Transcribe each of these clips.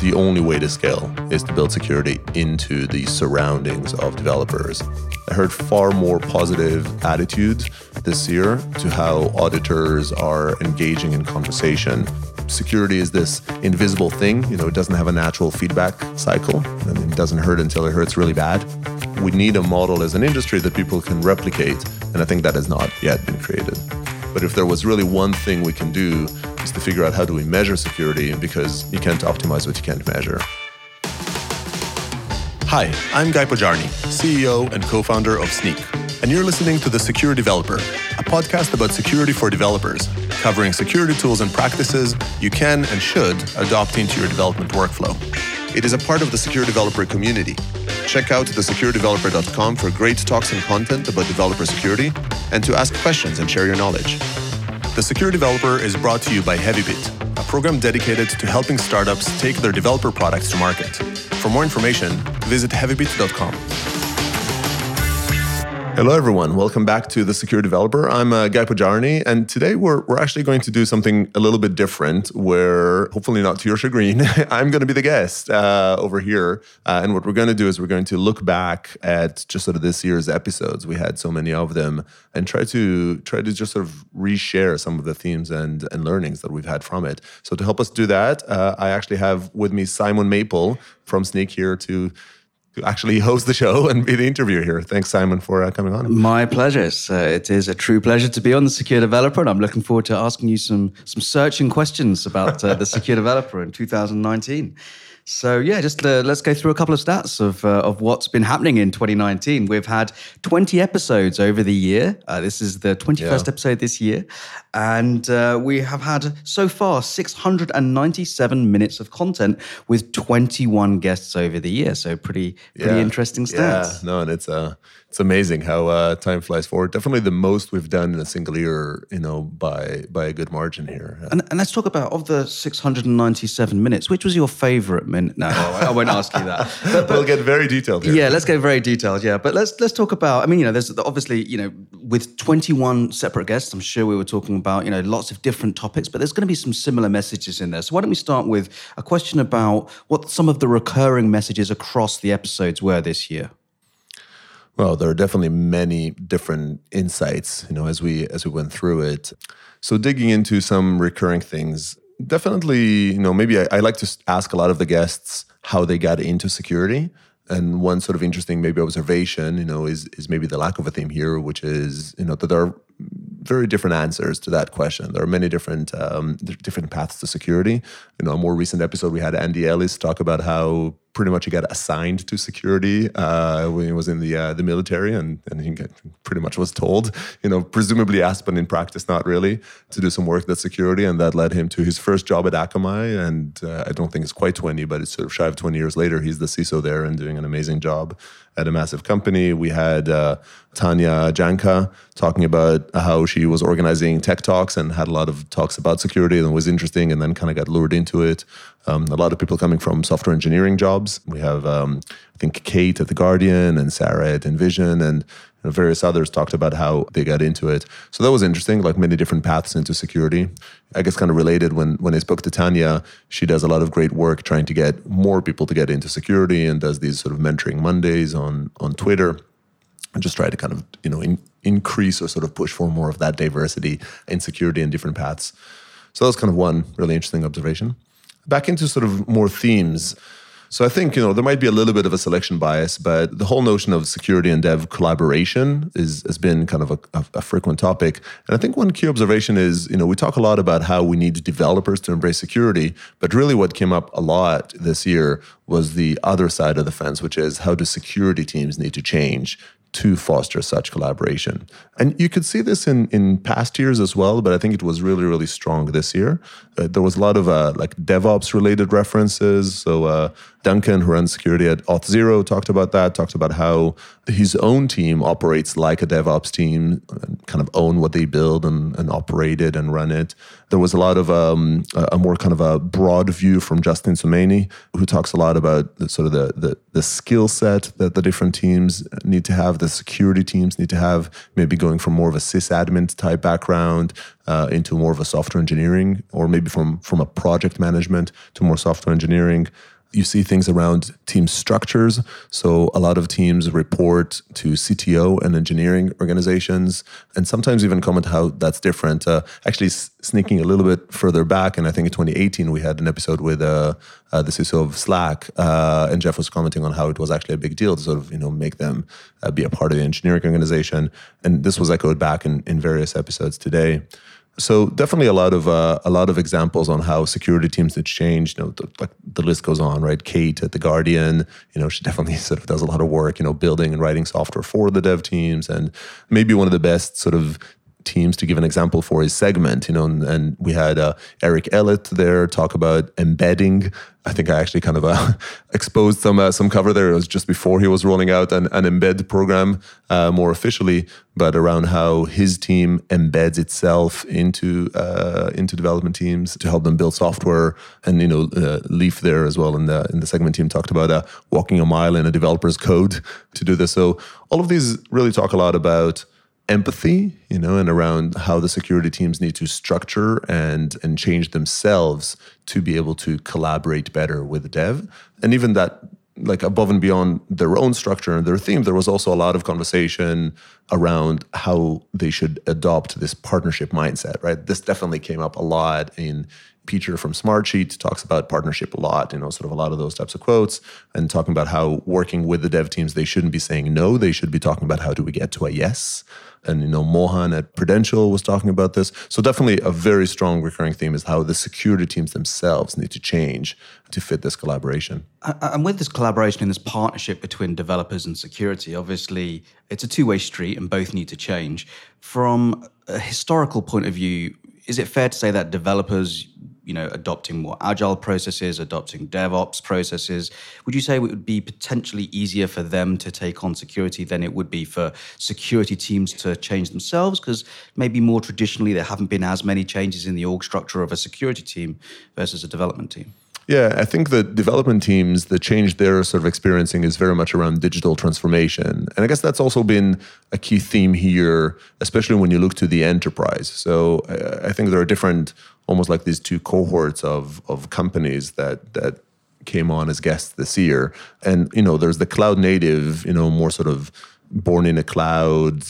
the only way to scale is to build security into the surroundings of developers. I heard far more positive attitudes this year to how auditors are engaging in conversation. Security is this invisible thing, you know, it doesn't have a natural feedback cycle and it doesn't hurt until it hurts really bad. We need a model as an industry that people can replicate, and I think that has not yet been created. But if there was really one thing we can do is to figure out how do we measure security because you can't optimize what you can't measure. Hi, I'm Guy Podjarny, CEO and co-founder of Snyk, and you're listening to The Secure Developer, a podcast about security for developers, covering security tools and practices you can and should adopt into your development workflow. It is a part of the Secure Developer community. Check out thesecuredeveloper.com for great talks and content about developer security and to ask questions and share your knowledge. The Secure Developer is brought to you by HeavyBit, a program dedicated to helping startups take their developer products to market. For more information, visit heavybit.com. Hello, everyone. Welcome back to The Secure Developer. I'm uh, Guy Podjarny, and today we're, we're actually going to do something a little bit different where, hopefully not to your chagrin, I'm going to be the guest uh, over here. Uh, and what we're going to do is we're going to look back at just sort of this year's episodes. We had so many of them and try to try to just sort of reshare some of the themes and, and learnings that we've had from it. So to help us do that, uh, I actually have with me Simon Maple from Snyk here to to actually host the show and be the interviewer here. Thanks, Simon, for uh, coming on. My pleasure. Uh, it is a true pleasure to be on the Secure Developer, and I'm looking forward to asking you some some searching questions about uh, the Secure Developer in 2019. So yeah, just uh, let's go through a couple of stats of uh, of what's been happening in 2019. We've had 20 episodes over the year. Uh, this is the 21st yeah. episode this year, and uh, we have had so far 697 minutes of content with 21 guests over the year. So pretty pretty yeah. interesting stats. Yeah, no, and it's uh it's amazing how uh, time flies forward. Definitely the most we've done in a single year, you know, by by a good margin here. And, and let's talk about of the 697 minutes, which was your favorite minute? No, I won't ask you that. But, but, we'll get very detailed here. Yeah, let's get very detailed. Yeah, but let's let's talk about. I mean, you know, there's obviously, you know, with 21 separate guests, I'm sure we were talking about, you know, lots of different topics, but there's going to be some similar messages in there. So why don't we start with a question about what some of the recurring messages across the episodes were this year? Well, there are definitely many different insights, you know, as we as we went through it. So digging into some recurring things, definitely, you know, maybe I, I like to ask a lot of the guests how they got into security. And one sort of interesting maybe observation, you know, is is maybe the lack of a theme here, which is, you know, that there are very different answers to that question. There are many different um, different paths to security. You know, a more recent episode we had Andy Ellis talk about how pretty much he got assigned to security uh, when he was in the uh, the military, and and he pretty much was told, you know, presumably asked, but in practice not really, to do some work that's security, and that led him to his first job at Akamai, and uh, I don't think it's quite twenty, but it's sort of shy of twenty years later. He's the CISO there and doing an amazing job at a massive company. We had uh, Tanya Janca talking about how she was organizing tech talks and had a lot of talks about security and was interesting, and then kind of got lured into it. Um, a lot of people coming from software engineering jobs. We have, um, I think, Kate at The Guardian and Sarah at InVision. and know, various others talked about how they got into it. So that was interesting, like many different paths into security. I guess kind of related when, when I spoke to Tanya, she does a lot of great work trying to get more people to get into security and does these sort of mentoring Mondays on, on Twitter and just try to kind of, you know, in, increase or sort of push for more of that diversity in security and different paths. So that was kind of one really interesting observation back into sort of more themes. So I think you know there might be a little bit of a selection bias, but the whole notion of security and dev collaboration is has been kind of a, a, a, frequent topic. And I think one key observation is you know we talk a lot about how we need developers to embrace security, but really what came up a lot this year was the other side of the fence, which is how do security teams need to change to foster such collaboration. And you could see this in, in past years as well, but I think it was really, really strong this year. Uh, there was a lot of uh, like DevOps related references. So uh, Duncan, who runs security at Auth0, talked about that, talked about how his own team operates like a DevOps team, and kind of own what they build and, and operate it and run it. There was a lot of um, a more kind of a broad view from Justin Somaini, who talks a lot about the, sort of the, the, the skill set that the different teams need to have, the security teams need to have, maybe going from more of a sysadmin type background uh, into more of a software engineering, or maybe from from a project management to more software engineering you see things around team structures. So a lot of teams report to CTO and engineering organizations, and sometimes even comment how that's different. Uh, actually, s- sneaking a little bit further back, and I think in 2018 we had an episode with uh, uh, the CISO of Slack, uh, and Jeff was commenting on how it was actually a big deal to sort of you know make them uh, be a part of the engineering organization, and this was echoed back in, in various episodes today. So definitely a lot of uh, a lot of examples on how security teams have changed. You know, the, like the list goes on, right? Kate at the Guardian, you know, she definitely sort of does a lot of work, you know, building and writing software for the dev teams, and maybe one of the best sort of teams to give an example for his segment you know and, and we had uh, eric ellett there talk about embedding. I think i actually kind of uh, exposed some uh, some cover there. It was just before he was rolling out an, an embed program uh, more officially but around how his team embeds itself into uh, into development teams to help them build software and you know uh, Leif there as well in the in the segment team talked about walking a mile in a developer's code to do this. So all of these really talk a lot about empathy, you know, and around how the security teams need to structure and and change themselves to be able to collaborate better with dev. And even that like above and beyond their own structure and their theme, there was also a lot of conversation around how they should adopt this partnership mindset, right? This definitely came up a lot in Peter from Smartsheet talks about partnership a lot, you know, sort of a lot of those types of quotes, and talking about how working with the dev teams, they shouldn't be saying no, they should be talking about how do we get to a yes. And you know, Mohan at Prudential was talking about this. So definitely a very strong recurring theme is how the security teams themselves need to change to fit this collaboration. And with this collaboration and this partnership between developers and security, obviously it's a two-way street and both need to change. From a historical point of view, is it fair to say that developers you know, adopting more agile processes, adopting DevOps processes. Would you say it would be potentially easier for them to take on security than it would be for security teams to change themselves? Because maybe more traditionally, there haven't been as many changes in the org structure of a security team versus a development team. Yeah, I think the development teams, the change they're sort of experiencing is very much around digital transformation. And I guess that's also been a key theme here, especially when you look to the enterprise. So uh, I think there are different almost like these two cohorts of of companies that that came on as guests this year. And you know, there's the cloud native, you know, more sort of born in a cloud,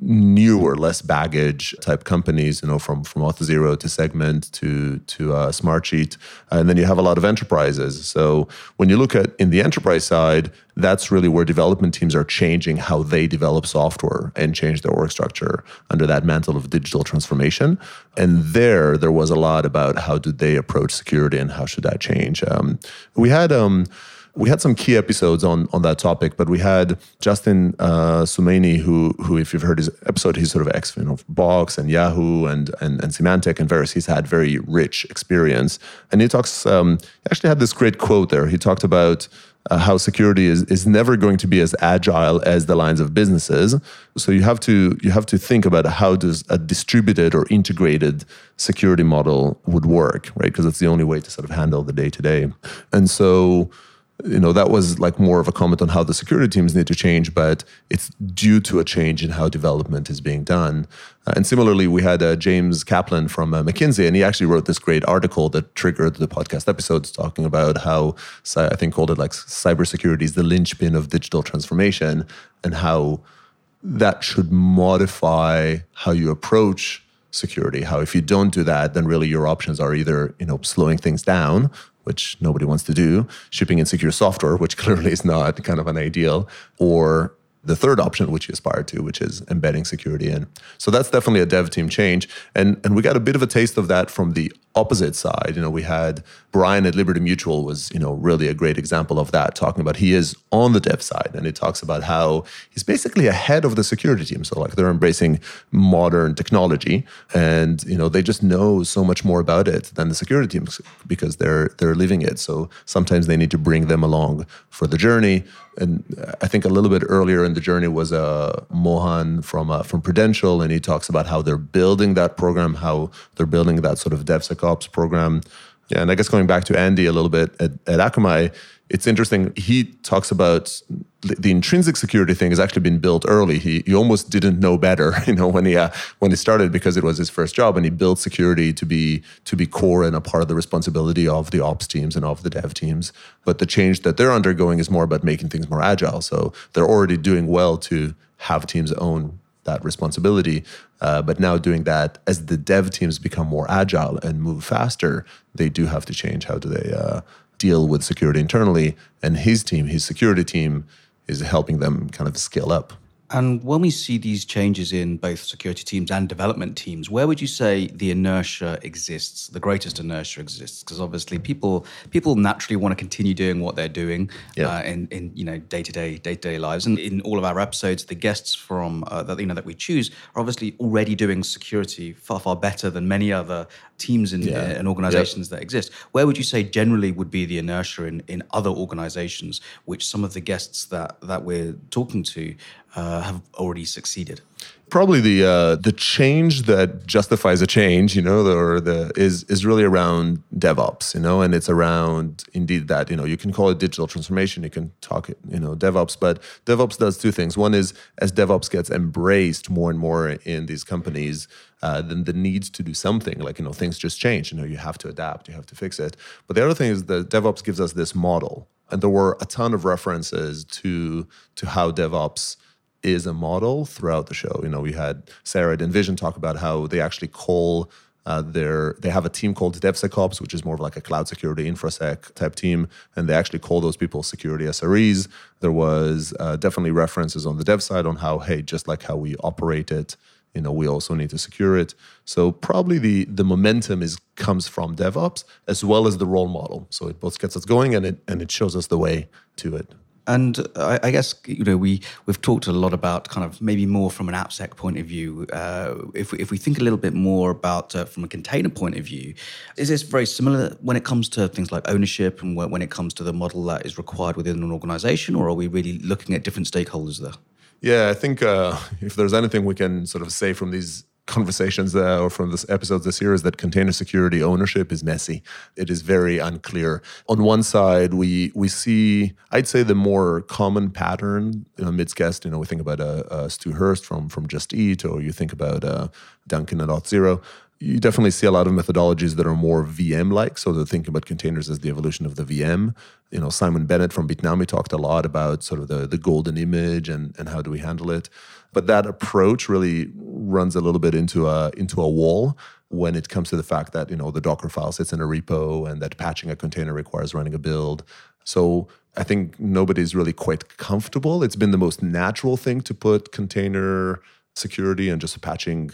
newer, less baggage type companies, you know, from from Auth0 to Segment to to uh, Smartsheet, and then you have a lot of enterprises. So when you look at in the enterprise side, that's really where development teams are changing how they develop software and change their org structure under that mantle of digital transformation. And there, there was a lot about how do they approach security and how should that change. Um, we had. Um, we had some key episodes on on that topic, but we had Justin uh, who who if you've heard his episode, he's sort of ex you know, Box and Yahoo and, and and Symantec and various. He's had very rich experience, and he talks. Um, he actually had this great quote there. He talked about. Uh, how security is is never going to be as agile as the lines of businesses. So you have to you have to think about how does a distributed or integrated security model would work, right? Because it's the only way to sort of handle the day to day. And so you know that was like more of a comment on how the security teams need to change but it's due to a change in how development is being done. Uh, and similarly we had uh, james kaplan from uh, mckinsey and he actually wrote this great article that triggered the podcast episodes talking about how i think called it like cybersecurity is the linchpin of digital transformation and how that should modify how you approach security. How if you don't do that then really your options are either you know slowing things down which nobody wants to do, shipping insecure software, which clearly is not kind of an ideal, or the third option, which you aspire to, which is embedding security in. So that's definitely a dev team change. And, and we got a bit of a taste of that from the opposite side, you know, we had Brian at Liberty Mutual was, you know, really a great example of that, talking about he is on the dev side and he talks about how he's basically ahead of the security team. So like they're embracing modern technology and, you know, they just know so much more about it than the security teams because they're they're living it. So sometimes they need to bring them along for the journey. And I think a little bit earlier in the journey was uh, Mohan from uh, from Prudential, and he talks about how they're building that program, how they're building that sort of DevSecOps program. Yeah, and I guess going back to Andy a little bit at, at Akamai, it's interesting. He talks about the, the, intrinsic security thing has actually been built early. He, he almost didn't know better, you know, when he uh, when he started because it was his first job, and he built security to be to be core and a part of the responsibility of the ops teams and of the dev teams. But the change that they're undergoing is more about making things more agile. So they're already doing well to have teams own that responsibility. Uh, but now doing that as the dev teams become more agile and move faster, they do have to change how do they uh, deal with security internally. And his team, his security team, is helping them kind of scale up. And when we see these changes in both security teams and development teams, where would you say the inertia exists, the greatest inertia exists? Because obviously, people people naturally want to continue doing what they're doing yeah. uh, in in you know day to day day to day lives. And in all of our episodes, the guests from uh, that you know that we choose are obviously already doing security far far better than many other teams and, yeah. and organizations yep. that exist. Where would you say generally would be the inertia in in other organizations, which some of the guests that that we're talking to uh, have already succeeded? Probably the uh, the change that justifies a change, you know, or the is is really around DevOps, you know, and it's around indeed that you know you can call it digital transformation, you can talk it, you know, DevOps, but DevOps does two things. One is as DevOps gets embraced more and more in these companies, uh, then the need to do something like you know things just change. You know, you have to adapt, you have to fix it. But the other thing is that DevOps gives us this model, and there were a ton of references to to how DevOps is a model throughout the show. You know, we had Sarah at InVision talk about how they actually call uh, their they have a team called DevSecOps, which is more of like a cloud security infosec type team, and they actually call those people security SREs. There was uh, definitely references on the dev side on how hey, just like how we operate it, you know, we also need to secure it. So probably the the momentum is comes from DevOps as well as the role model. So it both gets us going and it and it shows us the way to it. And I, I, guess you know we we've talked a lot about kind of maybe more from an AppSec point of view. Uh, if we, if we think a little bit more about uh, from a container point of view, is this very similar when it comes to things like ownership and when it comes to the model that is required within an organization, or are we really looking at different stakeholders there? Yeah, I think uh, if there's anything we can sort of say from these conversations uh, or from this episodes this year is that container security ownership is messy. It is very unclear. On one side, we we see, I'd say, the more common pattern you know, amidst guests. You know, we think about uh, uh, Stu Hirst from from Just Eat, or you think about uh, Duncan at Auth0 you definitely see a lot of methodologies that are more VM like. So they're thinking about containers as the evolution of the VM. You know, Simon Bennett from Bitnami talked a lot about sort of the, the golden image and, and how do we handle it. But that approach really runs a little bit into a into a wall when it comes to the fact that, you know, the Docker file sits in a repo and that patching a container requires running a build. So I think nobody's really quite comfortable. It's been the most natural thing to put container security and just patching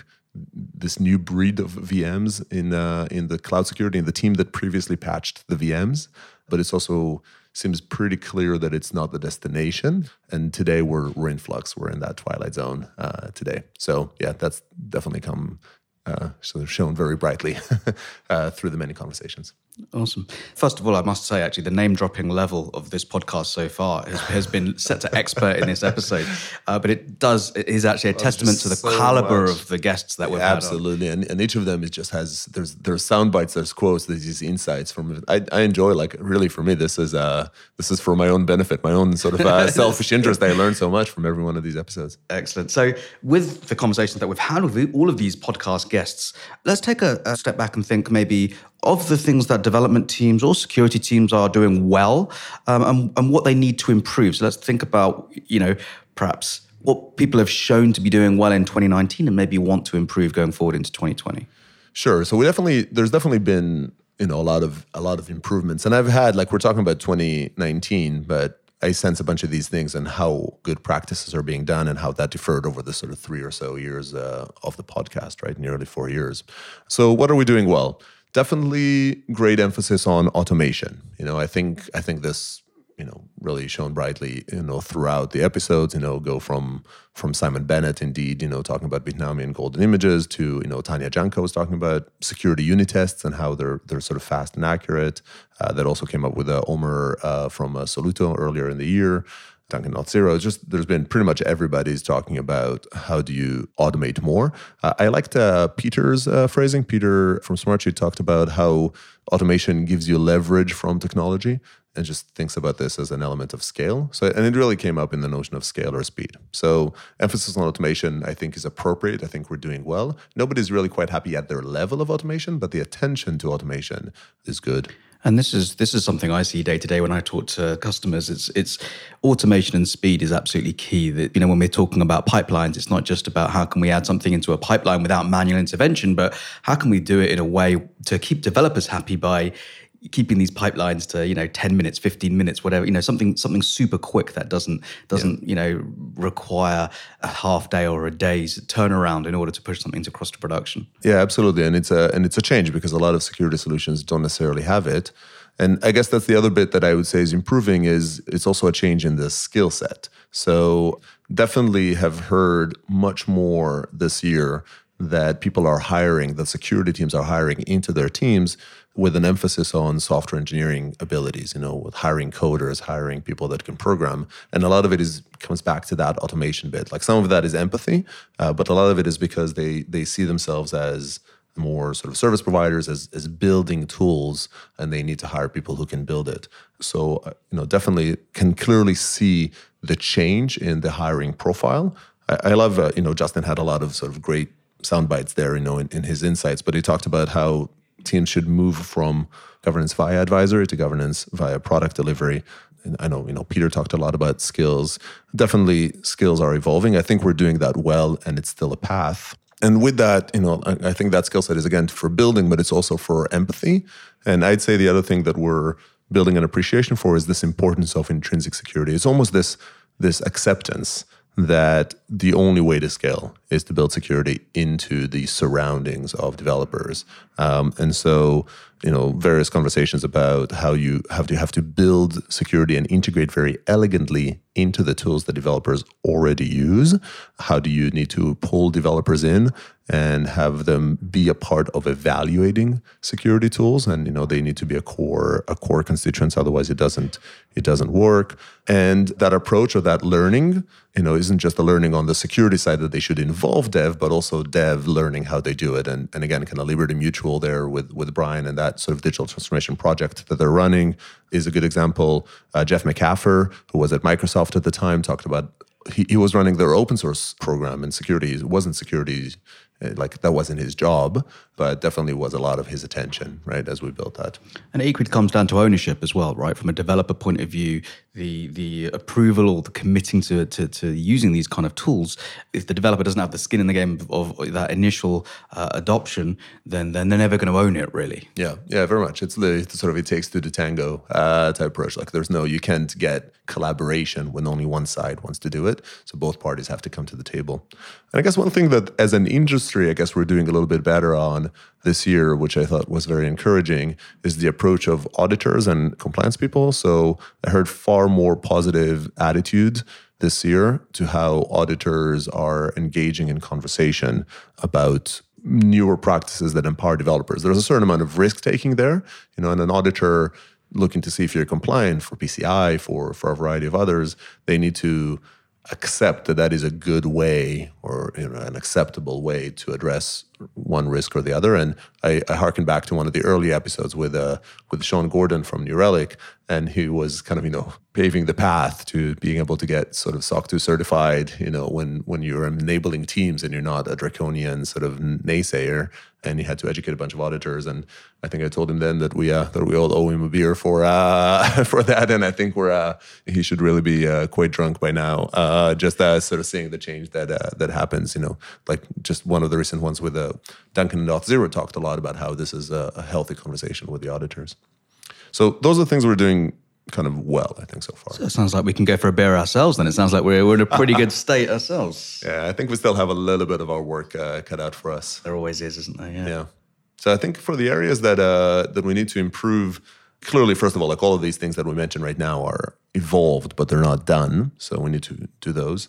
this new breed of VMs in uh, in the cloud security and the team that previously patched the VMs. But it's also seems pretty clear that it's not the destination. And today we're we're in flux. We're in that twilight zone uh, today. So yeah, that's definitely come uh, sort of shown very brightly uh, through the many conversations. Awesome. First of all, I must say, actually, the name dropping level of this podcast so far has, has been set to expert in this episode. Uh, but it does it is actually a oh, testament to the so caliber much. of the guests that we've yeah, Absolutely, and, and each of them is just has there's there's sound bites, there's quotes, there's these insights from. I, I enjoy like really for me this is uh this is for my own benefit, my own sort of uh, selfish interest. I learn so much from every one of these episodes. Excellent. So with the conversations that we've had with all of these podcast guests, let's take a, a step back and think maybe of the things that development teams or security teams are doing well um, and, and what they need to improve. So let's think about, you know, perhaps what people have shown to be doing well in 2019 and maybe want to improve going forward into 2020. Sure. So we definitely there's definitely been you know a lot of a lot of improvements, and I've had like we're talking about 2019, but I sense a bunch of these things and how good practices are being done and how that deferred over the sort of three or so years uh, of the podcast, right? Nearly four years. So what are we doing well? Definitely great emphasis on automation. You know, I think I think this you know really shone brightly you know throughout the episodes you know go from from simon bennett indeed you know talking about bitnami and golden images to you know tanya Janca was talking about security unit tests and how they're they're sort of fast and accurate uh, that also came up with uh, omer uh, from uh, soluto earlier in the year Duncan Auth0. Just there's been pretty much everybody's talking about how do you automate more. Uh, I liked uh, Peter's uh, phrasing. Peter from Smartsheet talked about how automation gives you leverage from technology and just thinks about this as an element of scale. So, and it really came up in the notion of scale or speed. So, emphasis on automation, I think, is appropriate. I think we're doing well. Nobody's really quite happy at their level of automation, but the attention to automation is good. And this is this is something I see day to day when I talk to customers. It's it's automation and speed is absolutely key. That you know when we're talking about pipelines, it's not just about how can we add something into a pipeline without manual intervention, but how can we do it in a way to keep developers happy by keeping these pipelines to you know 10 minutes 15 minutes whatever you know something something super quick that doesn't doesn't yeah. you know require a half day or a day's turnaround in order to push something across to production. Yeah absolutely. And it's a and it's a change because a lot of security solutions don't necessarily have it. And i guess that's the other bit that i would say is improving is it's also a change in the skill set. So definitely have heard much more this year that people are hiring, that security teams are hiring into their teams with an emphasis on software engineering abilities, you know, with hiring coders, hiring people that can program. And a lot of it is comes back to that automation bit. Like some of that is empathy, uh, but a lot of it is because they they see themselves as more sort of service providers as, as building tools and they need to hire people who can build it so uh, you know definitely can clearly see the change in the hiring profile i, I love uh, you know justin had a lot of sort of great sound bites there, you know, in, in his insights. But he talked about how teams should move from governance via advisory to governance via product delivery. And I know, you know, Peter talked a lot about skills. Definitely, skills are evolving. I think we're doing that well, and it's still a path. And with that, you know, I, I think that skill set is again for building, but it's also for empathy. And I'd say the other thing that we're building an appreciation for is this importance of intrinsic security. It's almost this this acceptance that the only way to scale is to build security into the surroundings of developers. Um, and so, you know, various conversations about how you have to have to build security and integrate very elegantly into the tools that developers already use. How do you need to pull developers in and have them be a part of evaluating security tools? And you know, they need to be a core a core constituents. Otherwise, it doesn't it doesn't work. And that approach or that learning, you know, isn't just the learning on the security side that they should involve dev, but also dev learning how they do it. And and again, kind of Liberty Mutual there with with Brian and that sort of digital transformation project that they're running is a good example. Uh, Jeff McAffer, who was at Microsoft at the time, talked about he, he was running their open source program in security. It wasn't security like that wasn't his job, but definitely was a lot of his attention, right, as we built that. And it equally comes down to ownership as well, right? From a developer point of view, the the approval or the committing to, to, to using these kind of tools, if the developer doesn't have the skin in the game of, of that initial uh, adoption, then then they're never going to own it, really. Yeah, yeah, very much. It's the sort of it takes two to tango uh, type approach. Like there's no, you can't get collaboration when only one side wants to do it. So both parties have to come to the table. And I guess one thing that as an industry, I guess we're doing a little bit better on this year, which I thought was very encouraging, is the approach of auditors and compliance people. So I heard far more positive attitude this year to how auditors are engaging in conversation about newer practices that empower developers. There's a certain amount of risk taking there, you know, and an auditor looking to see if you're compliant for PCI, for for a variety of others, they need to accept that that is a good way or you know, an acceptable way to address one risk or the other. And I, I harken back to one of the early episodes with uh, with Sean Gordon from New Relic, and he was kind of you know paving the path to being able to get sort of SOC 2 certified. You know when when you're enabling teams and you're not a draconian sort of naysayer, and he had to educate a bunch of auditors. And I think I told him then that we uh, that we all owe him a beer for uh, for that. And I think we're uh, he should really be uh, quite drunk by now. Uh, just uh, sort of seeing the change that that happens. You know, like just one of the recent ones with Duncan and Auth0 talked a lot about how this is a, a healthy conversation with the auditors. So those are the things we're doing kind of well, I think, so far. So it sounds like we can go for a beer ourselves then. It sounds like we're, we're in a pretty good state ourselves. Yeah, I think we still have a little bit of our work uh, cut out for us. There always is, isn't there? Yeah. yeah. So I think for the areas that uh, that we need to improve, clearly, first of all, like all of these things that we mentioned right now are evolved, but they're not done. So we need to do those.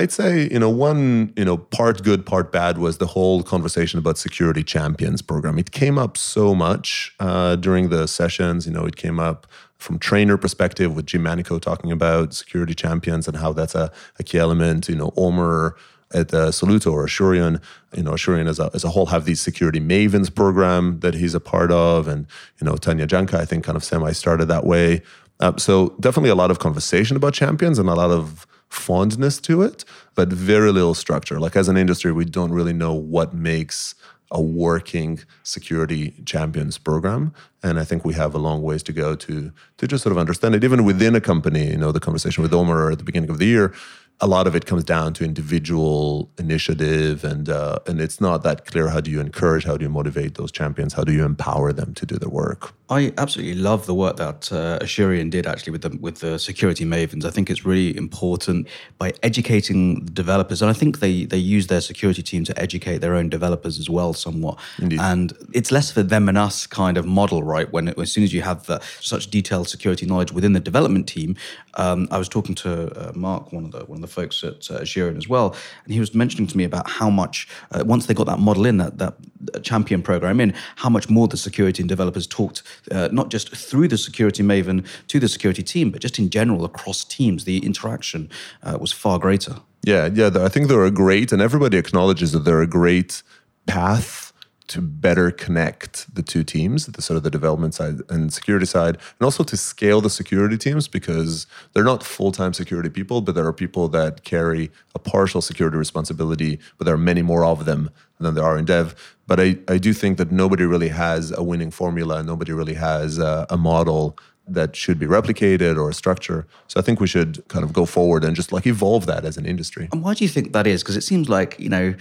I'd say, you know, one, you know, part good, part bad was the whole conversation about security champions program. It came up so much uh, during the sessions. You know, it came up from trainer perspective with Jim Manico talking about security champions and how that's a, a key element. You know, Omer at uh, Soluto or Asurion, you know, Asurion as a, as a whole have these security mavens program that he's a part of. And, you know, Tanya Janca, I think, kind of semi started that way. Uh, so definitely a lot of conversation about champions and a lot of fondness to it, but very little structure. Like as an industry, we don't really know what makes a working security champions program and i think we have a long ways to go to to just sort of understand it even within a company you know the conversation with omer at the beginning of the year a lot of it comes down to individual initiative and uh, and it's not that clear how do you encourage how do you motivate those champions how do you empower them to do the work I absolutely love the work that uh, Asurion did actually with the with the security mavens. I think it's really important by educating developers, and I think they they use their security team to educate their own developers as well, somewhat. Indeed. And it's less for them and us kind of model, right? When as soon as you have the, such detailed security knowledge within the development team, um, I was talking to uh, Mark, one of the one of the folks at uh, as well, and he was mentioning to me about how much uh, once they got that model in that that champion program in, how much more the security and developers talked uh, not just through the security maven to the security team, but just in general across teams. The interaction uh, was far greater. Yeah, yeah. I think they're a great, and everybody acknowledges that they're a great path to better connect the two teams, the sort of the development side and security side, and also to scale the security teams because they're not full-time security people, but there are people that carry a partial security responsibility, but there are many more of them than there are in dev. But I, I do think that nobody really has a winning formula. Nobody really has a, a model that should be replicated or a structure. So I think we should kind of go forward and just like evolve that as an industry. And why do you think that is? Because it seems like, you know,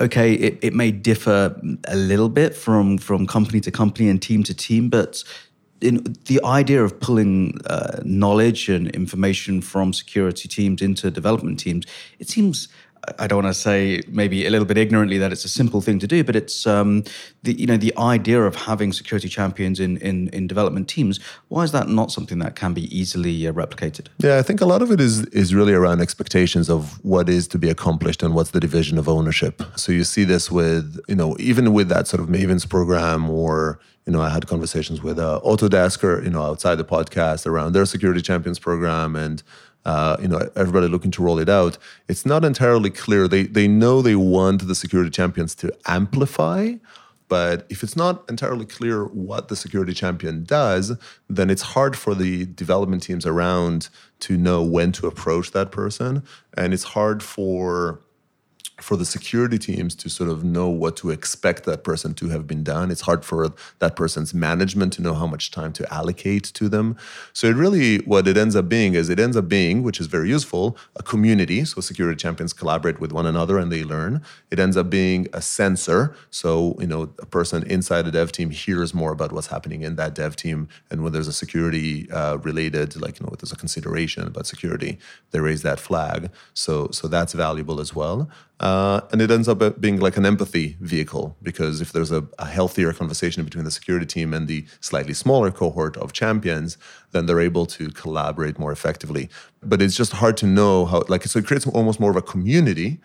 okay, it, it may differ a little bit from from company to company and team to team, but in the idea of pulling uh, knowledge and information from security teams into development teams, it seems I don't want to say maybe a little bit ignorantly that it's a simple thing to do, but it's um, the you know the idea of having security champions in in, in development teams. Why is that not something that can be easily uh, replicated? Yeah, I think a lot of it is is really around expectations of what is to be accomplished and what's the division of ownership. So you see this with you know even with that sort of Mavens program or you know, I had conversations with uh, Autodesk or, you know, outside the podcast around their security champions program and uh, you know, everybody looking to roll it out. It's not entirely clear. They they know they want the security champions to amplify, but if it's not entirely clear what the security champion does, then it's hard for the development teams around to know when to approach that person, and it's hard for for the security teams to sort of know what to expect that person to have been done. It's hard for that person's management to know how much time to allocate to them. So it really what it ends up being is it ends up being, which is very useful, a community. So security champions collaborate with one another and they learn. It ends up being a sensor. So, you know, a person inside a dev team hears more about what's happening in that dev team. And when there's a security uh, related, like, you know, there's a consideration about security, they raise that flag. So so that's valuable as well. Uh, and it ends up being like an empathy vehicle because if there's a, a, healthier conversation between the security team and the slightly smaller cohort of champions, then they're able to collaborate more effectively. But it's just hard to know how, like, so it creates almost more of a community,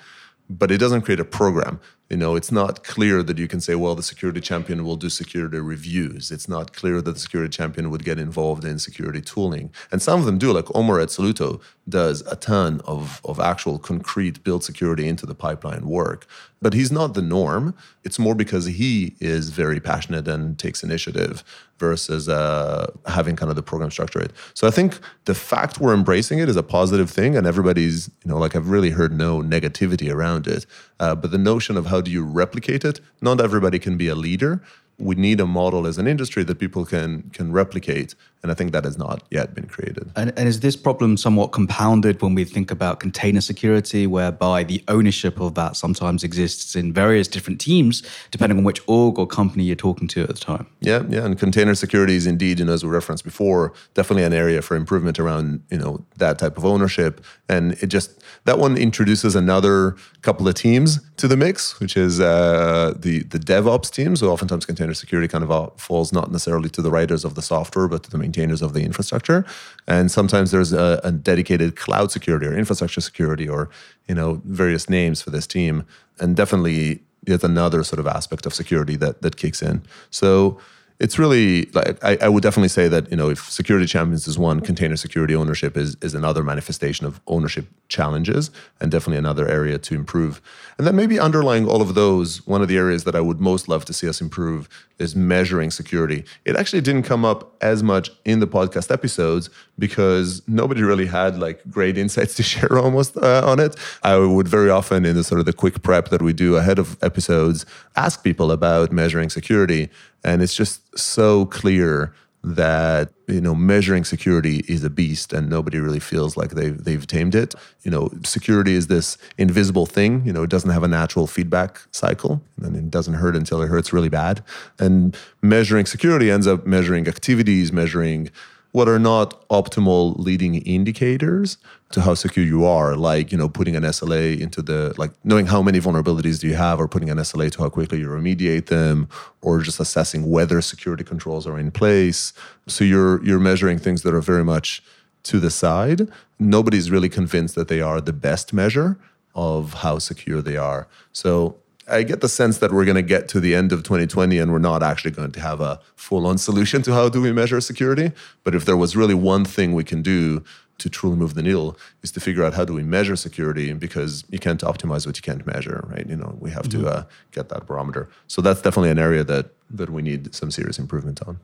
but it doesn't create a program. You know, it's not clear that you can say, well, the security champion will do security reviews. It's not clear that the security champion would get involved in security tooling. And some of them do, like Omer at Soluto does a ton of, of actual concrete build security into the pipeline work. But he's not the norm. It's more because he is very passionate and takes initiative versus uh, having kind of the program structure it. So I think the fact we're embracing it is a positive thing, and everybody's, you know, like I've really heard no negativity around it. Uh, but the notion of how do you replicate it? Not everybody can be a leader. We need a model as an industry that people can can replicate and I think that has not yet been created. And, and, is this problem somewhat compounded when we think about container security, whereby the ownership of that sometimes exists in various different teams, depending on which org or company you're talking to at the time? Yeah, yeah. And container security is indeed, you know, as we referenced before, definitely an area for improvement around, you know, that type of ownership. And it just, that one introduces another couple of teams to the mix, which is uh, the, the DevOps team. So oftentimes container container security kind of uh, falls not necessarily to the writers of the software, but to the maintainers of the infrastructure. And sometimes there's a, a dedicated cloud security or infrastructure security or you know various names for this team. And definitely, yet another sort of aspect of security that that kicks in. So it's really like I, I, would definitely say that you know if security champions is one container security ownership is is another manifestation of ownership challenges and definitely another area to improve. And then maybe underlying all of those one of the areas that i would most love to see us improve is measuring security. It actually didn't come up as much in the podcast episodes because nobody really had like great insights to share almost uh, on it. I would very often in the sort of the quick prep that we do ahead of episodes ask people about measuring security and it's just so clear that you know measuring security is a beast and nobody really feels like they've they've tamed it. You know security is this invisible thing you know it doesn't have a natural feedback cycle and it doesn't hurt until it hurts really bad. And measuring security ends up measuring activities measuring what are not optimal leading indicators to how secure you are like you know putting an sla into the like knowing how many vulnerabilities do you have or putting an sla to how quickly you remediate them or just assessing whether security controls are in place. So you're you're measuring things that are very much to the side. Nobody's really convinced that they are the best measure of how secure they are. So I get the sense that we're going to get to the end of 2020 and we're not actually going to have a full on solution to how do we measure security. But if there was really one thing we can do to truly move the needle is to figure out how do we measure security because you can't optimize what you can't measure, right? You know, we have mm-hmm. to uh, get that barometer. So that's definitely an area that that we need some serious improvement on.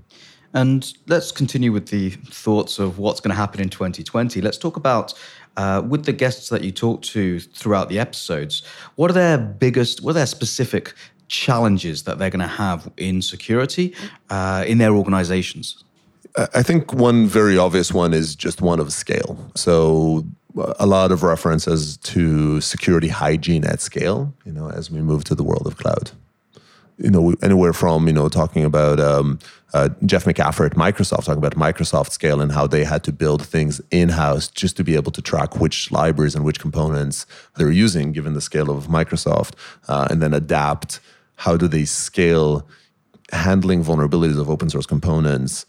And let's continue with the thoughts of what's going to happen in 2020. Let's talk about uh, with the guests that you talk to throughout the episodes. What are their biggest, what are their specific challenges that they're going to have in security uh, in their organizations? I think one very obvious one is just one of scale. So a lot of references to security hygiene at scale, you know, as we move to the world of cloud you know, anywhere from, you know, talking about um, uh, Jeff McAffer at Microsoft, talking about Microsoft scale and how they had to build things in house just to be able to track which libraries and which components they're using, given the scale of Microsoft, uh, and then adapt how do they scale handling vulnerabilities of open source components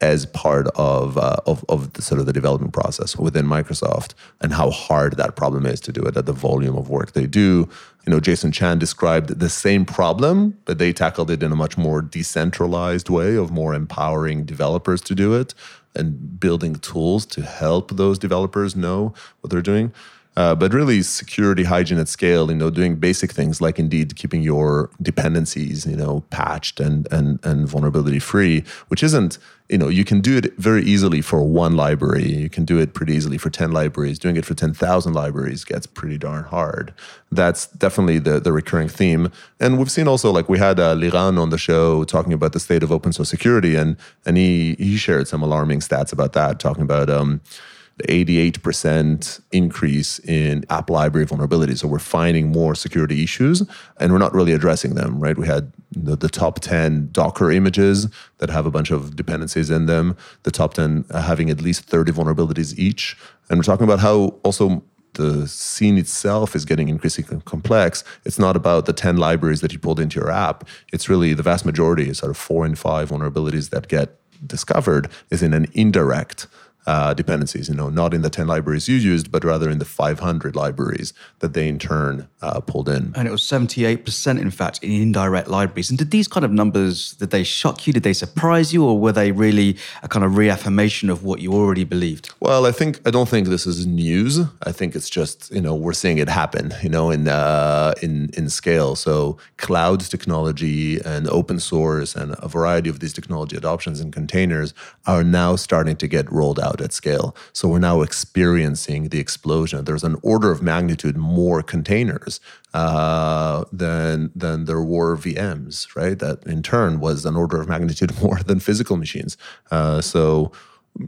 as part of, uh, of, of the sort of the development process within Microsoft and how hard that problem is to do it at the volume of work they do. You know, Jason Chan described the same problem, but they tackled it in a much more decentralized way of more empowering developers to do it and building tools to help those developers know what they're doing. Uh, but really, security hygiene at scale, you know, doing basic things like indeed keeping your dependencies, you know, patched and and and vulnerability free, which isn't, you know, you can do it very easily for one library. You can do it pretty easily for ten libraries. Doing it for ten thousand libraries gets pretty darn hard. That's definitely the the recurring theme. And we've seen also like we had uh, Liran on the show talking about the state of open source security, and and he he shared some alarming stats about that, talking about um 88% increase in app library vulnerabilities. So we're finding more security issues and we're not really addressing them, right? We had the, the, top 10 Docker images that have a bunch of dependencies in them, the top 10 having at least 30 vulnerabilities each. And we're talking about how also the scene itself is getting increasingly complex. It's not about the 10 libraries that you pulled into your app. It's really the vast majority, sort of four and five vulnerabilities that get discovered is in an indirect uh, dependencies, you know, not in the 10 libraries you used, but rather in the 500 libraries that they in turn uh, pulled in. And it was 78%, in fact, in indirect libraries. And did these kind of numbers, did they shock you? Did they surprise you? Or were they really a kind of reaffirmation of what you already believed? Well, I think, I don't think this is news. I think it's just, you know, we're seeing it happen, you know, in, uh, in, in scale. So cloud technology and open source and a variety of these technology adoptions and containers are now starting to get rolled out out at scale. So we're now experiencing the explosion. There's an order of magnitude more containers uh, than than there were VMs, right? That in turn was an order of magnitude more than physical machines. Uh, so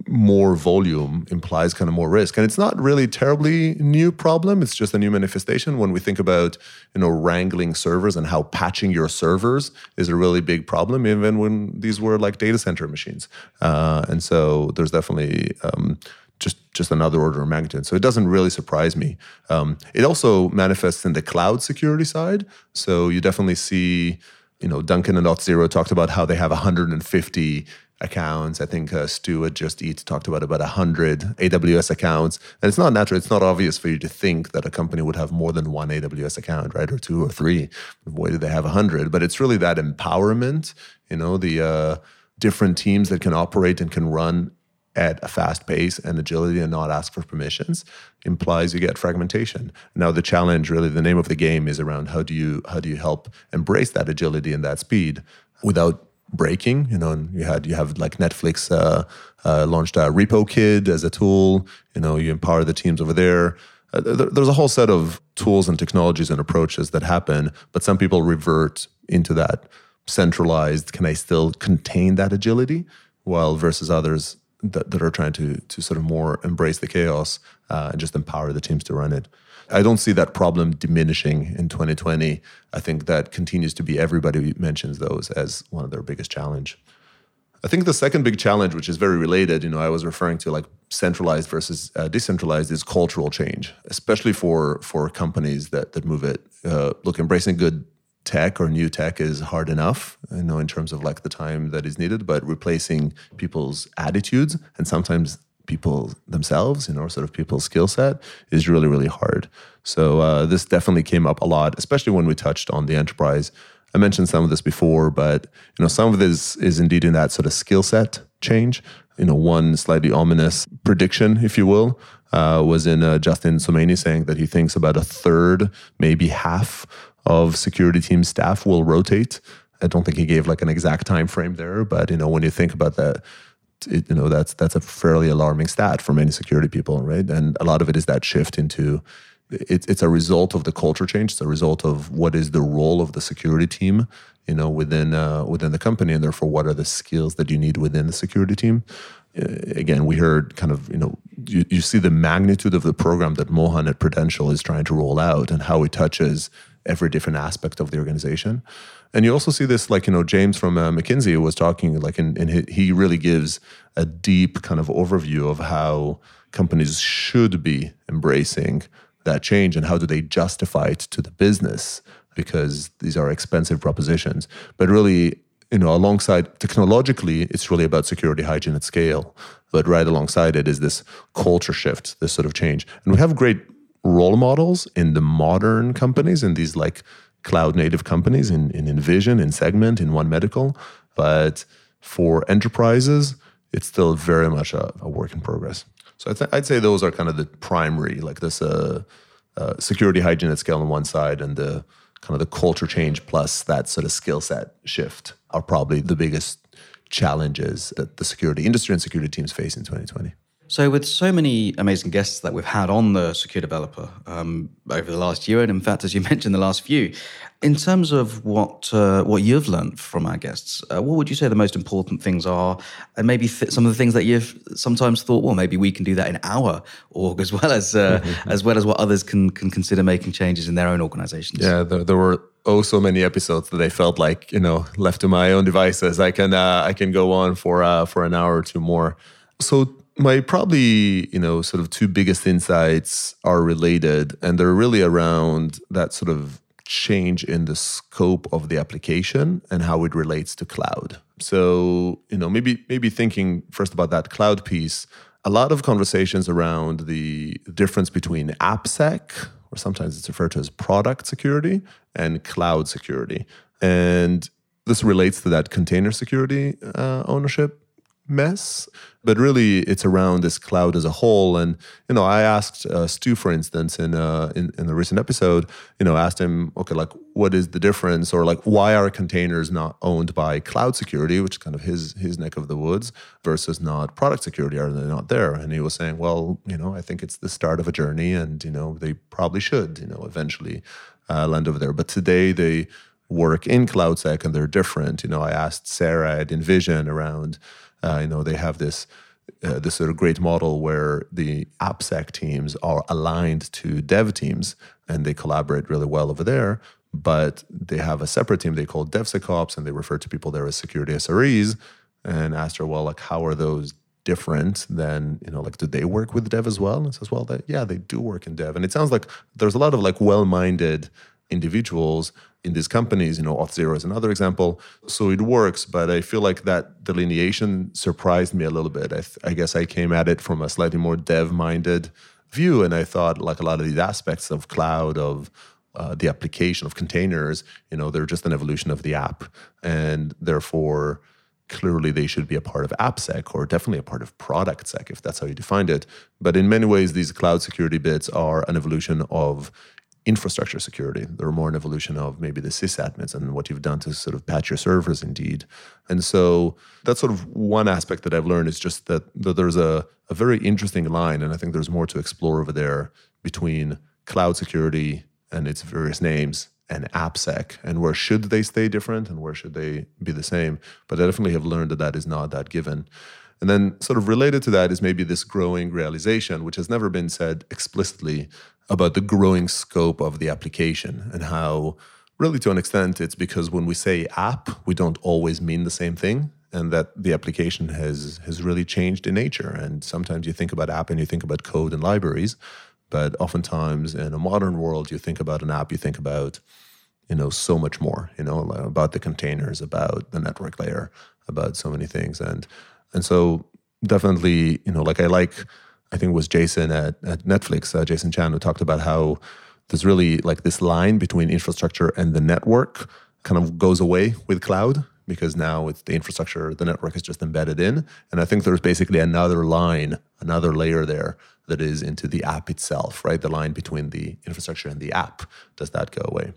more volume implies kind of more risk and it's not really terribly new problem it's just a new manifestation when we think about you know wrangling servers and how patching your servers is a really big problem even when these were like data center machines uh, and so there's definitely um, just just another order of magnitude. So it doesn't really surprise me. Um, it also manifests in the cloud security side. So you definitely see you know, Duncan and Auth0 talked about how they have 150 accounts. I think uh, Stu at Just Eat talked about about 100 AWS accounts. And it's not natural, it's not obvious for you to think that a company would have more than one AWS account, right? Or two or three. Why do they have 100? But it's really that empowerment, you know, the uh, different teams that can operate and can run at a fast pace and agility and not ask for permissions implies you get fragmentation. Now the challenge really the name of the game is around how do you how do you help embrace that agility and that speed without breaking. You know, and you had you have like Netflix uh, uh, launched Repokid as a tool. You know, you empower the teams over there. Uh, there's a whole set of tools and technologies and approaches that happen, but some people revert into that centralized. Can I still contain that agility? While versus others that, that are trying to to sort of more embrace the chaos uh, and just empower the teams to run it. I don't see that problem diminishing in 2020. I think that continues to be everybody mentions those as one of their biggest challenge. I think the second big challenge, which is very related, you know, I was referring to like centralized versus uh, decentralized, is cultural change, especially for for companies that that move it. Uh, look, embracing good tech or new tech is hard enough, you know, in terms of like the time that is needed, but replacing people's attitudes and sometimes people themselves, you know, sort of people's skill set is really, really hard. So uh, this definitely came up a lot, especially when we touched on the enterprise. I mentioned some of this before, but you know, some of this is indeed in that sort of skill set change. You know, one slightly ominous prediction, if you will, uh, was in uh, Justin Somaini saying that he thinks about a third, maybe half of security team staff will rotate. I don't think he gave like an exact time frame there, but you know, when you think about that, it, you know that's that's a fairly alarming stat for many security people, right? And a lot of it is that shift into it, it's a result of the culture change. It's a result of what is the role of the security team, you know, within uh, within the company, and therefore what are the skills that you need within the security team. Uh, again, we heard kind of you know you, you see the magnitude of the program that Mohan at Prudential is trying to roll out and how it touches every different aspect of the organization. And you also see this, like, you know, James from uh, McKinsey was talking, like, in, in he really gives a deep kind of overview of how companies should be embracing that change and how do they justify it to the business because these are expensive propositions. But really, you know, alongside technologically, it's really about security hygiene at scale. But right alongside it is this culture shift, this sort of change. And we have great role models in the modern companies, in these like cloud native companies in, in InVision, in Segment, in One Medical. But for enterprises, it's still very much a, a work in progress. So th- I'd, say those are kind of the primary, like this uh, uh, security hygiene at scale on one side and the kind of the culture change plus that sort of skill set shift are probably the biggest challenges that the security industry and security teams face in 2020. So, with so many amazing guests that we've had on the Secure Developer um, over the last year, and in fact, as you mentioned, the last few, in terms of what uh, what you've learned from our guests, uh, what would you say the most important things are, and maybe th- some of the things that you've sometimes thought, well, maybe we can do that in our org as well as uh, as well as what others can can consider making changes in their own organizations. Yeah, there, there were oh so many episodes that I felt like you know left to my own devices, I can uh, I can go on for uh, for an hour or two more. So my probably you know sort of two biggest insights are related and they're really around that sort of change in the scope of the application and how it relates to cloud. So you know maybe maybe thinking first about that cloud piece a lot of conversations around the difference between appsec or sometimes it's referred to as product security and cloud security. And this relates to that container security uh, ownership mess but really it's around this cloud as a whole. And you know i asked uh, stu for instance in, uh, in in the recent episode you know asked him okay like what is the difference? Or like why are containers not owned by cloud security which is kind of his his neck of the woods versus not product security? Are they not there? And he was saying well you know i think it's the start of a journey and you know they probably should you know eventually uh, land over there. But today they work in cloudsec and they're different. You know i asked sarah at InVision around uh, you know, they have this uh, this sort of great model where the AppSec teams are aligned to dev teams and they collaborate really well over there. But they have a separate team they call DevSecOps and they refer to people there as security SREs. And asked her, well, like, how are those different than you know like do they work with dev as well and says well that yeah they do work in dev and it sounds like there's a lot of like well-minded individuals in these companies. You know, Auth0 is another example. So it works, but I feel like that delineation surprised me a little bit. I, th- I guess I came at it from a slightly more dev-minded view, and I thought like a lot of these aspects of cloud of uh, the application of containers, you know, they're just an evolution of the app, and therefore clearly they should be a part of AppSec or definitely a part of ProductSec if that's how you defined it. But in many ways, these cloud security bits are an evolution of infrastructure security. They're more an evolution of maybe the sysadmins and what you've done to sort of patch your servers indeed. And so that's sort of one aspect that I've learned is just that, that there's a, a very interesting line, and I think there's more to explore over there between cloud security and its various names and AppSec, and where should they stay different and where should they be the same. But I definitely have learned that that is not that given. And then, sort of related to that, is maybe this growing realization, which has never been said explicitly, about the growing scope of the application and how, really, to an extent, it's because when we say app, we don't always mean the same thing. And that the application has has really changed in nature. And sometimes you think about app and you think about code and libraries, but oftentimes in a modern world, you think about an app, you think about, you know, so much more, you know, about the containers, about the network layer, about so many things. And and so definitely, you know, like I like, I think it was Jason at, at Netflix, uh, Jason Chan, who talked about how there's really like this line between infrastructure and the network kind of goes away with cloud because now it's the infrastructure, the network is just embedded in. And I think there's basically another line, another layer there that is into the app itself, right? The line between the infrastructure and the app. Does that go away?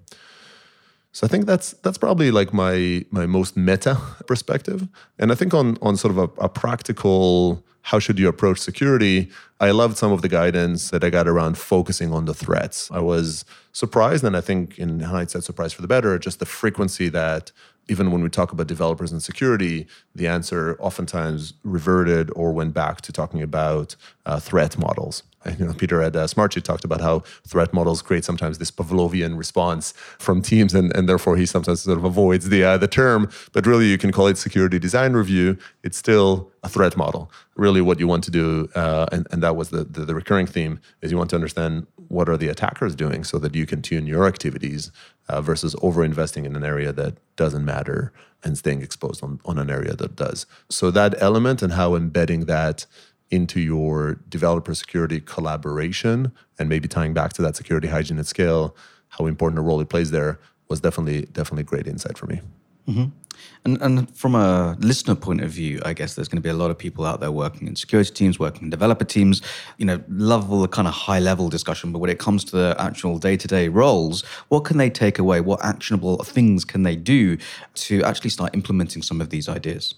So I think that's that's probably like my my most meta perspective. And I think on on sort of a, a practical how should you approach security, I loved some of the guidance that I got around focusing on the threats. I was surprised, and I think in hindsight, surprised for the better, just the frequency that even when we talk about developers and security, the answer oftentimes reverted or went back to talking about uh, threat models. You know, Peter at uh, Smartsheet talked about how threat models create sometimes this Pavlovian response from teams, and, and therefore he sometimes sort of avoids the uh, the term. But really, you can call it security design review. It's still a threat model. Really, what you want to do, uh, and, and that was the, the the recurring theme, is you want to understand what are the attackers doing so that you can tune your activities uh, versus over investing in an area that doesn't matter and staying exposed on, on an area that does. So that element and how embedding that into your developer security collaboration and maybe tying back to that security hygiene at scale, how important a role it plays there was definitely definitely great insight for me. Mm-hmm. And, and from a listener point of view, I guess there's going to be a lot of people out there working in security teams, working in developer teams, you know, love all the kind of high level discussion. But when it comes to the actual day to day roles, what can they take away? What actionable things can they do to actually start implementing some of these ideas?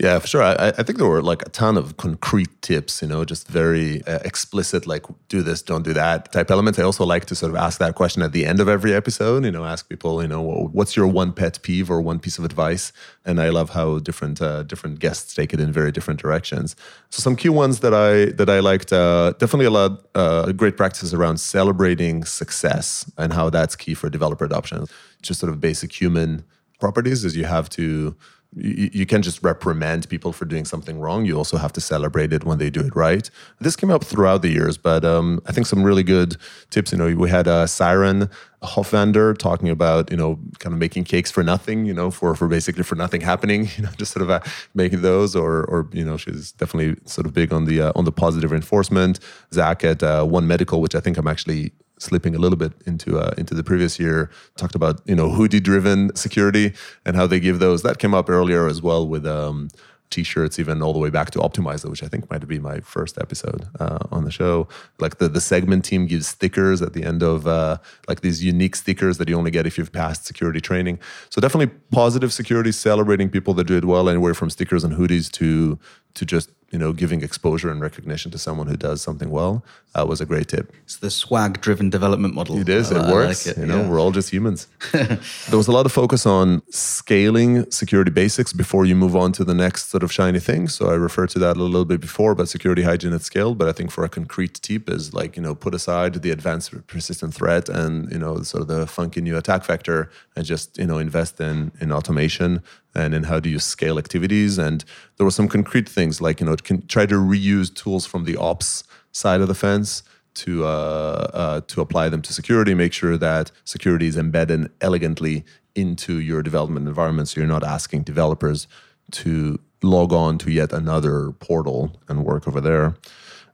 Yeah, for sure. I, I, think there were like a ton of concrete tips, you know, just very uh, explicit, like do this, don't do that type elements. I also like to sort of ask that question at the end of every episode, you know, ask people, you know, what's your one pet peeve or one piece of advice? And I love how different uh, different guests take it in very different directions. So some key ones that I that I liked, uh, definitely a lot uh, great practices around celebrating success and how that's key for developer adoption. Just sort of basic human properties is you have to you, can't just reprimand people for doing something wrong. You also have to celebrate it when they do it right. This came up throughout the years, but um, I think some really good tips. You know, we had a Siren Hofvander talking about you know kind of making cakes for nothing. You know, for for basically for nothing happening. You know, just sort of uh, making those, or or you know, she's definitely sort of big on the uh, on the positive reinforcement. Zach at uh, One Medical, which I think I'm actually slipping a little bit into uh, into the previous year talked about you know hoodie driven security and how they give those. That came up earlier as well with um, t-shirts even all the way back to Optimizely which i think might be my first episode uh, on the show. Like the, the segment team gives stickers at the end of uh, like these unique stickers that you only get if you've passed security training. So definitely positive security celebrating people that do it well anywhere from stickers and hoodies to to just you know, giving exposure and recognition to someone who does something well uh, was a great tip. It's the swag-driven development model. It is. I, it works. Like it, you know, yeah. we're all just humans. there was a lot of focus on scaling security basics before you move on to the next sort of shiny thing. So I referred to that a little bit before, but security hygiene at scale. But I think for a concrete tip is like you know, put aside the advanced persistent threat and you know, sort of the funky new attack vector, and just you know, invest in in automation and in how do you scale activities. And there were some concrete things like, you know, can try to reuse tools from the ops side of the fence to uh, uh, to apply them to security. Make sure that security is embedded elegantly into your development environment, so you're not asking developers to log on to yet another portal and work over there.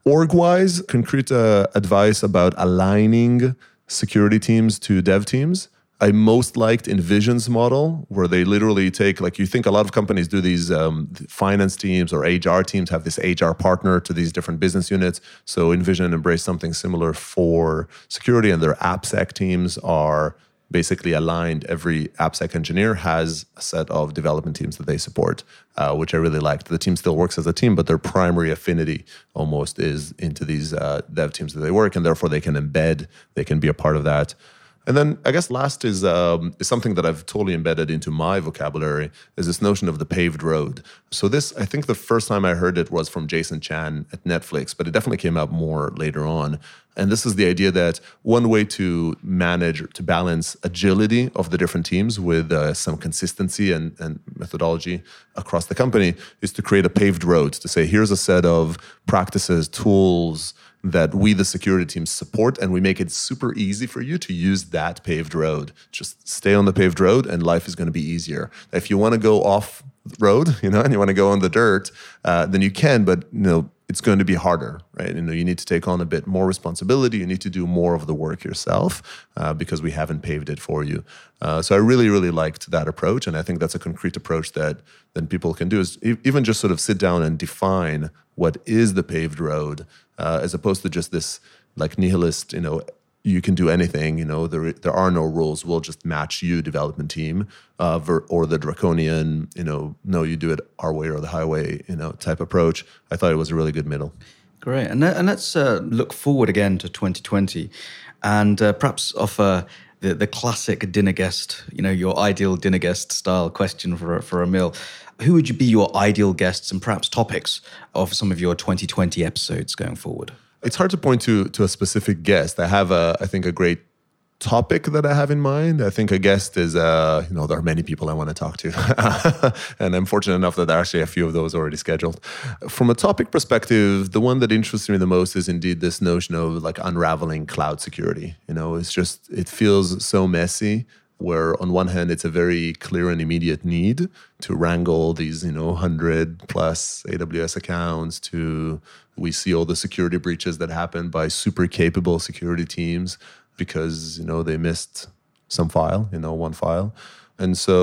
Org wise, concrete uh, advice about aligning security teams to dev teams. I most liked InVision's model, where they literally take, like, you think a lot of companies do these um, finance teams or HR teams have this HR partner to these different business units. So InVision embraced something similar for security, and their AppSec teams are basically aligned. Every AppSec engineer has a set of development teams that they support, uh, which I really liked. The team still works as a team, but their primary affinity almost is into these uh, dev teams that they work, and therefore they can embed, they can be a part of that. And then I guess last is um, is something that I've totally embedded into my vocabulary is this notion of the paved road. So this, I think, the first time I heard it was from Jason Chan at Netflix, but it definitely came out more later on. And this is the idea that one way to manage to balance agility of the different teams with uh, some consistency and, and methodology across the company is to create a paved road to say here's a set of practices, tools that we, the security teams, support, and we make it super easy for you to use that paved road. Just stay on the paved road, and life is going to be easier. If you want to go off road, you know, and you want to go on the dirt, uh, then you can, but you know, it's going to be harder, right? You know, you need to take on a bit more responsibility. You need to do more of the work yourself uh, because we haven't paved it for you. Uh, so I really, really liked that approach, and I think that's a concrete approach that then people can do is even just sort of sit down and define what is the paved road, uh, as opposed to just this like nihilist, you know, you can do anything. You know, there there are no rules. We'll just match you, development team, uh, ver, or the draconian. You know, no, you do it our way or the highway. You know, type approach. I thought it was a really good middle. Great, and and let's uh, look forward again to 2020, and uh, perhaps offer. The, the classic dinner guest, you know, your ideal dinner guest style question for for a meal. Who would you be your ideal guests and perhaps topics of some of your 2020 episodes going forward? it's hard to point to to a specific guest. I have a I think a great topic that I have in mind. I think a guest is uh you know there are many people I want to talk to, and I'm fortunate enough that there are actually a few of those already scheduled. From a topic perspective, the one that interests me the most is indeed this notion of like unraveling cloud security. You know, it's just it feels so messy where on one hand it's a very clear and immediate need to wrangle these you know 100 plus aws accounts to we see all the security breaches that happen by super capable security teams because you know they missed some file you know one file. And so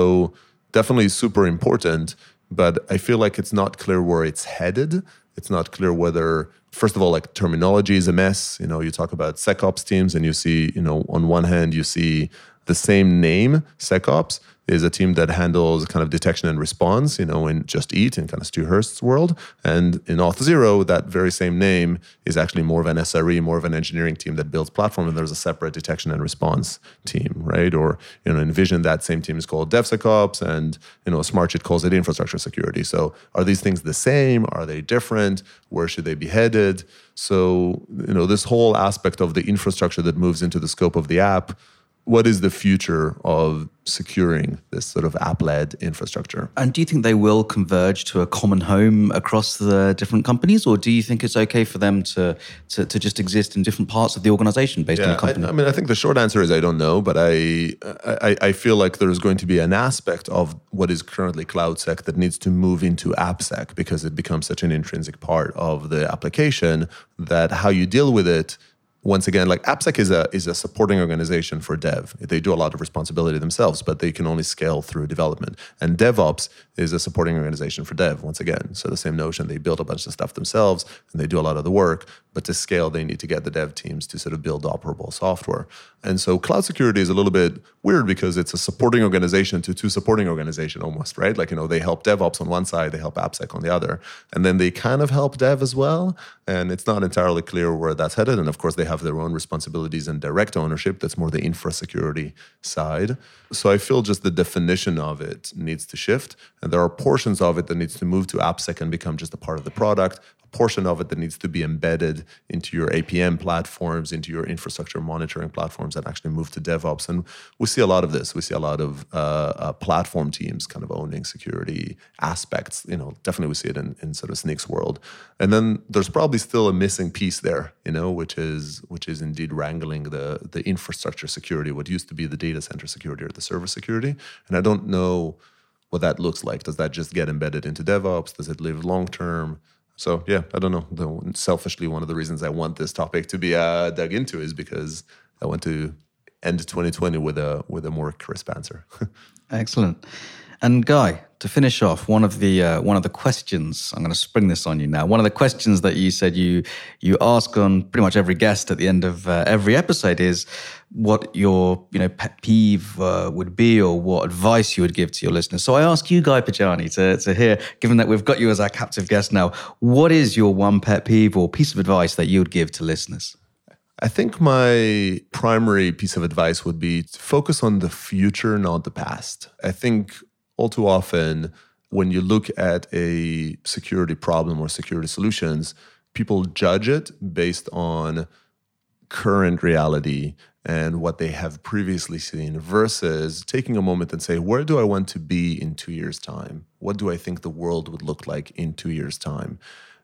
definitely super important but i feel like it's not clear where it's headed. It's not clear whether first of all like terminology is a mess. You know you talk about secops teams and you see you know on one hand you see the same name, SecOps, is a team that handles kind of detection and response, you know, in Just Eat and kind of Stu Hirst's world. And in Auth0, that very same name is actually more of an SRE, more of an engineering team that builds platform, and there's a separate detection and response team, right? Or, you know, InVision that same team is called DevSecOps, and, you know, Smartsheet calls it infrastructure security. So are these things the same? Are they different? Where should they be headed? So, you know, this whole aspect of the infrastructure that moves into the scope of the app what is the future of securing this sort of app-led infrastructure? And do you think they will converge to a common home across the different companies, or do you think it's okay for them to to, to just exist in different parts of the organization based yeah, on the company? I, I, mean, I think the short answer is I don't know, but I, I I feel like there's going to be an aspect of what is currently CloudSec that needs to move into AppSec because it becomes such an intrinsic part of the application that how you deal with it once again, like AppSec is a is a supporting organization for dev. They do a lot of responsibility themselves, but they can only scale through development. And DevOps is a supporting organization for dev. Once again, so the same notion. They build a bunch of stuff themselves and they do a lot of the work, but to scale, they need to get the dev teams to sort of build operable software. And so cloud security is a little bit weird because it's a supporting organization to two supporting organization almost, right? Like you know they help DevOps on one side, they help AppSec on the other, and then they kind of help dev as well. And it's not entirely clear where that's headed. And of course, they have their own responsibilities and direct ownership. That's more the infra security side. So I feel just the definition of it needs to shift. And there are portions of it that needs to move to AppSec and become just a part of the product, portion of it that needs to be embedded into your APM platforms, into your infrastructure monitoring platforms, and actually move to DevOps. And we see a lot of this. We see a lot of uh, uh, platform teams kind of owning security aspects. You know, definitely we see it in, in sort of Snyk's world. And then there's probably still a missing piece there, you know, which is which is indeed wrangling the the infrastructure security, what used to be the data center security or the server security. And I don't know what that looks like. Does that just get embedded into DevOps? Does it live long term? So yeah, I don't know. The, selfishly, one of the reasons I want this topic to be uh, dug into is because I want to end 2020 with a with a more crisp answer. Excellent. And Guy, to finish off, one of the uh, one of the questions I'm going to spring this on you now. One of the questions that you said you you ask on pretty much every guest at the end of uh, every episode is what your you know pet peeve uh, would be or what advice you would give to your listeners. So I ask you, Guy Podjarny, to to hear, given that we've got you as our captive guest now, what is your one pet peeve or piece of advice that you would give to listeners? I think my primary piece of advice would be to focus on the future, not the past. I think all too often, when you look at a security problem or security solutions, people judge it based on current reality and what they have previously seen versus taking a moment and say, where do I want to be in two years' time? What do I think the world would look like in two years' time?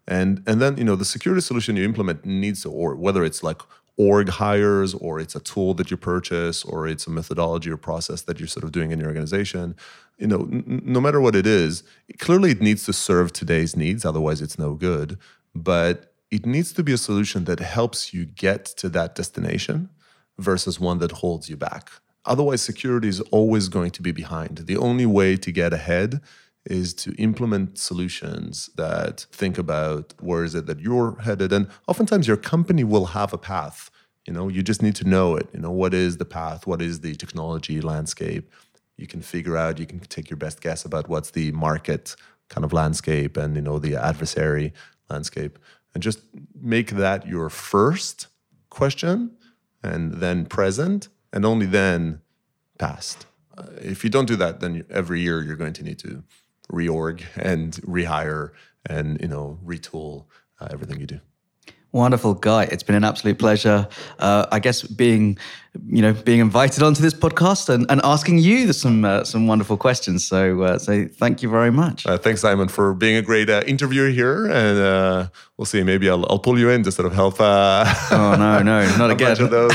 And and then you know the security solution you implement needs to, or whether it's like org hires or it's a tool that you purchase or it's a methodology or process that you're sort of doing in your organization you know n- no matter what it is clearly it needs to serve today's needs otherwise it's no good but it needs to be a solution that helps you get to that destination versus one that holds you back. Otherwise security is always going to be behind. The only way to get ahead is to implement solutions that think about where is it that you're headed and oftentimes your company will have a path. You know you just need to know it. You know what is the path? What is the technology landscape you can figure out you can take your best guess about what's the market kind of landscape and you know the adversary landscape and just make that your first question and then present and only then past uh, if you don't do that then every year you're going to need to reorg and rehire and you know retool uh, everything you do. Wonderful guy. It's been an absolute pleasure. Uh, I guess being, you know, being invited onto this podcast and, and asking you some uh, some wonderful questions. So uh, so thank you very much. Uh, thanks, Simon, for being a great uh, interviewer here. And uh, we'll see. Maybe I'll, I'll pull you in to sort of help. oh no, no, not again. of those.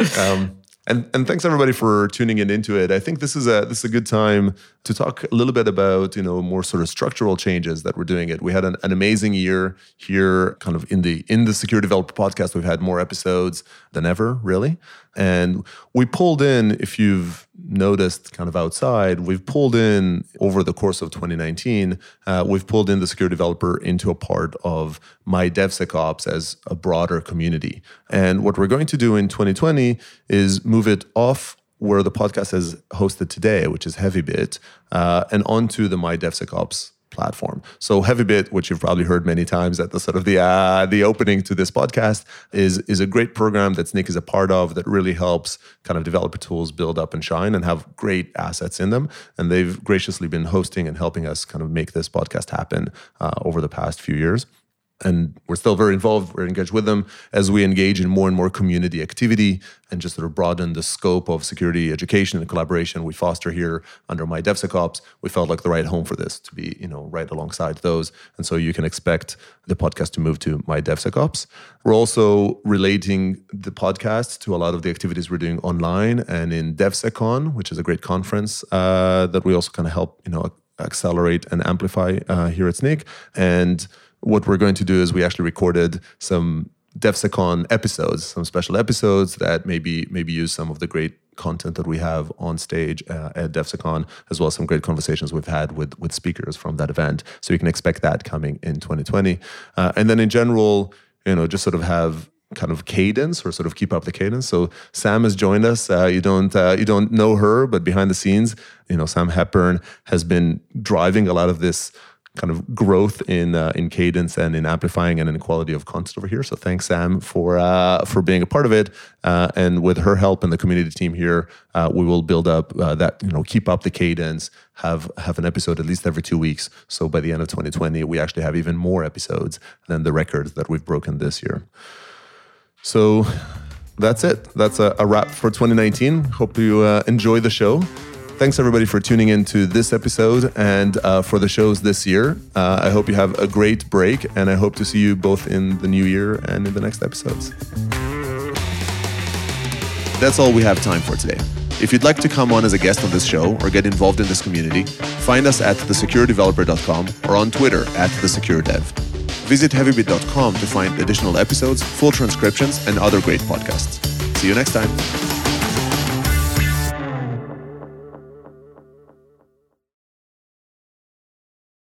Um, and and thanks everybody for tuning in into it. I think this is a this is a good time to talk a little bit about you know more sort of structural changes that we're doing it. We had an, an amazing year here, kind of in the in the security developer podcast. We've had more episodes than ever, really, and we pulled in. If you've noticed, kind of outside, we've pulled in over the course of 2019. Uh, we've pulled in the security developer into a part of my DevSecOps as a broader community. And what we're going to do in 2020 is move it off where the podcast is hosted today, which is HeavyBit, uh, and onto the My DevSecOps platform. So HeavyBit, which you've probably heard many times at the sort of the uh, the opening to this podcast, is is a great program that Snyk is a part of that really helps kind of developer tools build up and shine and have great assets in them. And they've graciously been hosting and helping us kind of make this podcast happen uh, over the past few years and we're still very involved. We're engaged with them as we engage in more and more community activity and just sort of broaden the scope of security education and collaboration we foster here under my DevSecOps. We felt like the right home for this to be, you know, right alongside those. And so you can expect the podcast to move to my DevSecOps. We're also relating the podcast to a lot of the activities we're doing online and in DevSecCon, which is a great conference uh, that we also kind of help, you know, accelerate and amplify uh, here at Snyk. And what we're going to do is we actually recorded some DevSecCon episodes, some special episodes that maybe maybe use some of the great content that we have on stage uh, at DevSecCon, as well as some great conversations we've had with with speakers from that event. So you can expect that coming in 2020. Uh, and then in general, you know, just sort of have kind of cadence or sort of keep up the cadence. So Sam has joined us. Uh, you don't uh, you don't know her, but behind the scenes, you know, Sam Hepburn has been driving a lot of this kind of growth in uh, in cadence and in amplifying and in quality of content over here. So thanks Sam for uh, for being a part of it. Uh, and with her help and the community team here, uh, we will build up uh, that you know keep up the cadence, have have an episode at least every two weeks. So by the end of 2020, we actually have even more episodes than the records that we've broken this year. So that's it. That's a, a wrap for 2019. Hope you uh, enjoy the show. Thanks everybody for tuning in to this episode and uh, for the shows this year. Uh, I hope you have a great break and I hope to see you both in the new year and in the next episodes. That's all we have time for today. If you'd like to come on as a guest on this show or get involved in this community, find us at thesecuredeveloper.com or on Twitter at thesecuredev. Visit heavybit.com to find additional episodes, full transcriptions, and other great podcasts. See you next time.